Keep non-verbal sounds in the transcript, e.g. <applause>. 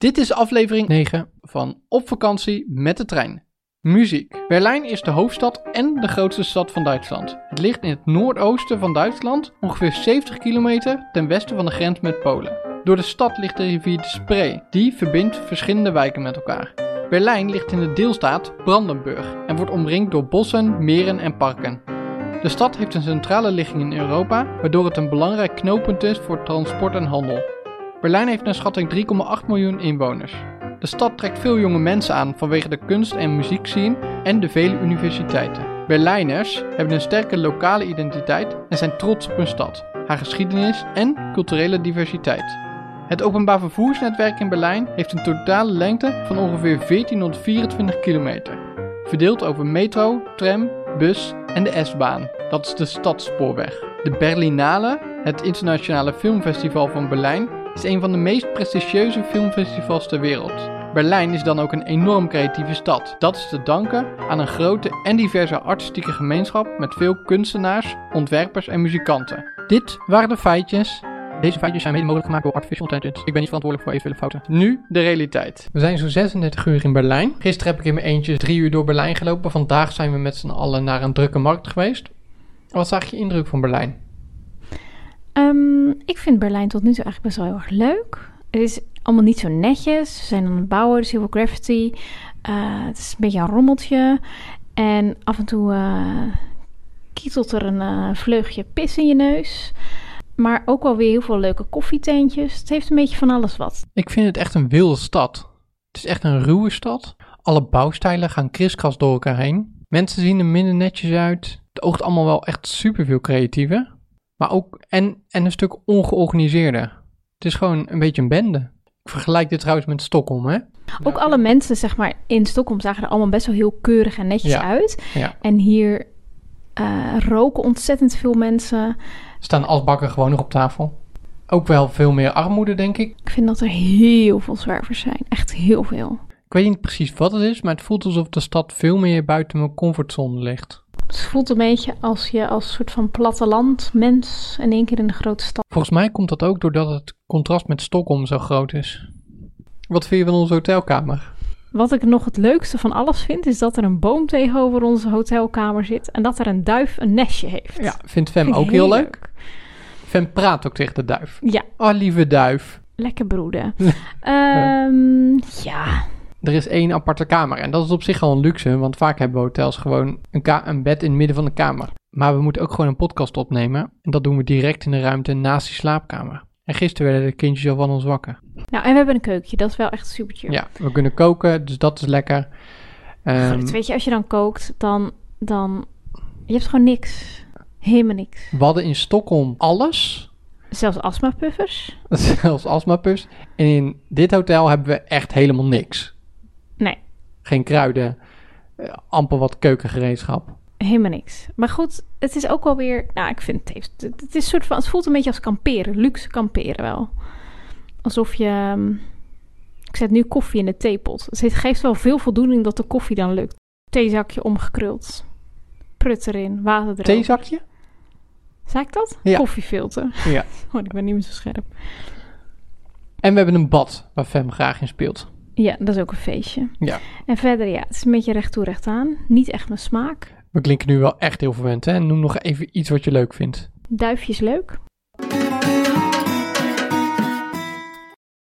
Dit is aflevering 9 van Op vakantie met de trein. Muziek. Berlijn is de hoofdstad en de grootste stad van Duitsland. Het ligt in het noordoosten van Duitsland, ongeveer 70 kilometer ten westen van de grens met Polen. Door de stad ligt de rivier de Spree, die verbindt verschillende wijken met elkaar. Berlijn ligt in de deelstaat Brandenburg en wordt omringd door bossen, meren en parken. De stad heeft een centrale ligging in Europa, waardoor het een belangrijk knooppunt is voor transport en handel. Berlijn heeft naar schatting 3,8 miljoen inwoners. De stad trekt veel jonge mensen aan vanwege de kunst- en muziekscene en de vele universiteiten. Berlijners hebben een sterke lokale identiteit en zijn trots op hun stad, haar geschiedenis en culturele diversiteit. Het openbaar vervoersnetwerk in Berlijn heeft een totale lengte van ongeveer 1424 kilometer, verdeeld over metro, tram, bus en de S-baan. Dat is de stadsspoorweg. De Berlinale, het internationale filmfestival van Berlijn, is een van de meest prestigieuze filmfestivals ter wereld. Berlijn is dan ook een enorm creatieve stad. Dat is te danken aan een grote en diverse artistieke gemeenschap met veel kunstenaars, ontwerpers en muzikanten. Dit waren de feitjes. Deze feitjes zijn mede mogelijk gemaakt door Artificial Intelligence. Ik ben niet verantwoordelijk voor eventuele fouten. Nu de realiteit. We zijn zo'n 36 uur in Berlijn. Gisteren heb ik in mijn eentje drie uur door Berlijn gelopen. Vandaag zijn we met z'n allen naar een drukke markt geweest. Wat zag je indruk van Berlijn? Um, ik vind Berlijn tot nu toe eigenlijk best wel heel erg leuk. Het is allemaal niet zo netjes. Ze zijn aan het bouwen, is heel veel graffiti. Uh, het is een beetje een rommeltje. En af en toe uh, kietelt er een uh, vleugje pis in je neus. Maar ook wel weer heel veel leuke koffietentjes. Het heeft een beetje van alles wat. Ik vind het echt een wilde stad. Het is echt een ruwe stad. Alle bouwstijlen gaan kriskras door elkaar heen. Mensen zien er minder netjes uit. Het oogt allemaal wel echt superveel creatiever. Maar ook, en, en een stuk ongeorganiseerde. Het is gewoon een beetje een bende. Ik vergelijk dit trouwens met Stockholm, hè? Ook alle mensen, zeg maar, in Stockholm zagen er allemaal best wel heel keurig en netjes Ja. uit. Ja. En hier eh, roken ontzettend veel mensen. Staan asbakken gewoon nog op tafel. Ook wel veel meer armoede, denk ik. Ik vind dat er heel veel zwervers zijn. Echt heel veel. Ik weet niet precies wat het is, maar het voelt alsof de stad veel meer buiten mijn comfortzone ligt. Het voelt een beetje als je als soort van platteland mens in één keer in de grote stad. Volgens mij komt dat ook doordat het contrast met Stockholm zo groot is. Wat vind je van onze hotelkamer? Wat ik nog het leukste van alles vind, is dat er een boom tegenover onze hotelkamer zit. En dat er een duif een nestje heeft. Ja, vindt Fem Vind ook heel leuk. Fem praat ook tegen de duif. Ja, Oh, lieve duif. lekker broeden. <laughs> Ehm, ja, Er is één aparte kamer en dat is op zich al een luxe, want vaak hebben hotels gewoon een, een bed in het midden van de kamer. Maar we moeten ook gewoon een podcast opnemen en dat doen we direct in de ruimte naast die slaapkamer. En gisteren werden de kindjes al van ons wakker. nou en we hebben een keukje. Dat is wel echt super chill. Ja, we kunnen koken, dus dat is lekker. Ehm, Goed, weet je, als je dan kookt, dan, dan... Je hebt gewoon niks. Helemaal niks. we hadden in Stockholm alles, Zelfs astmapuffers. <laughs> zelfs astmapus. En in dit hotel hebben we echt helemaal niks. Nee, Geen kruiden, eh, amper wat keukengereedschap. helemaal niks. Maar goed, het is ook wel weer... Nou, ik vind het heeft... Het, is soort van... Het voelt een beetje als kamperen. Luxe kamperen wel. Alsof je... ehm, Ik zet nu koffie in de theepot. Dus het geeft wel veel voldoening dat de koffie dan lukt. Theezakje omgekruld. Prut erin, water erin. Theezakje? Zei ik dat? Ja. Koffiefilter. Ja. <laughs> Oh, ik ben niet meer zo scherp. En we hebben een bad waar Fem graag in speelt. Ja, dat is ook een feestje. Ja. En verder, ja, het is een beetje recht toe, recht aan. Niet echt mijn smaak. We klinken nu wel echt heel verwend, hè? Noem nog even iets wat je leuk vindt. Duifjes leuk.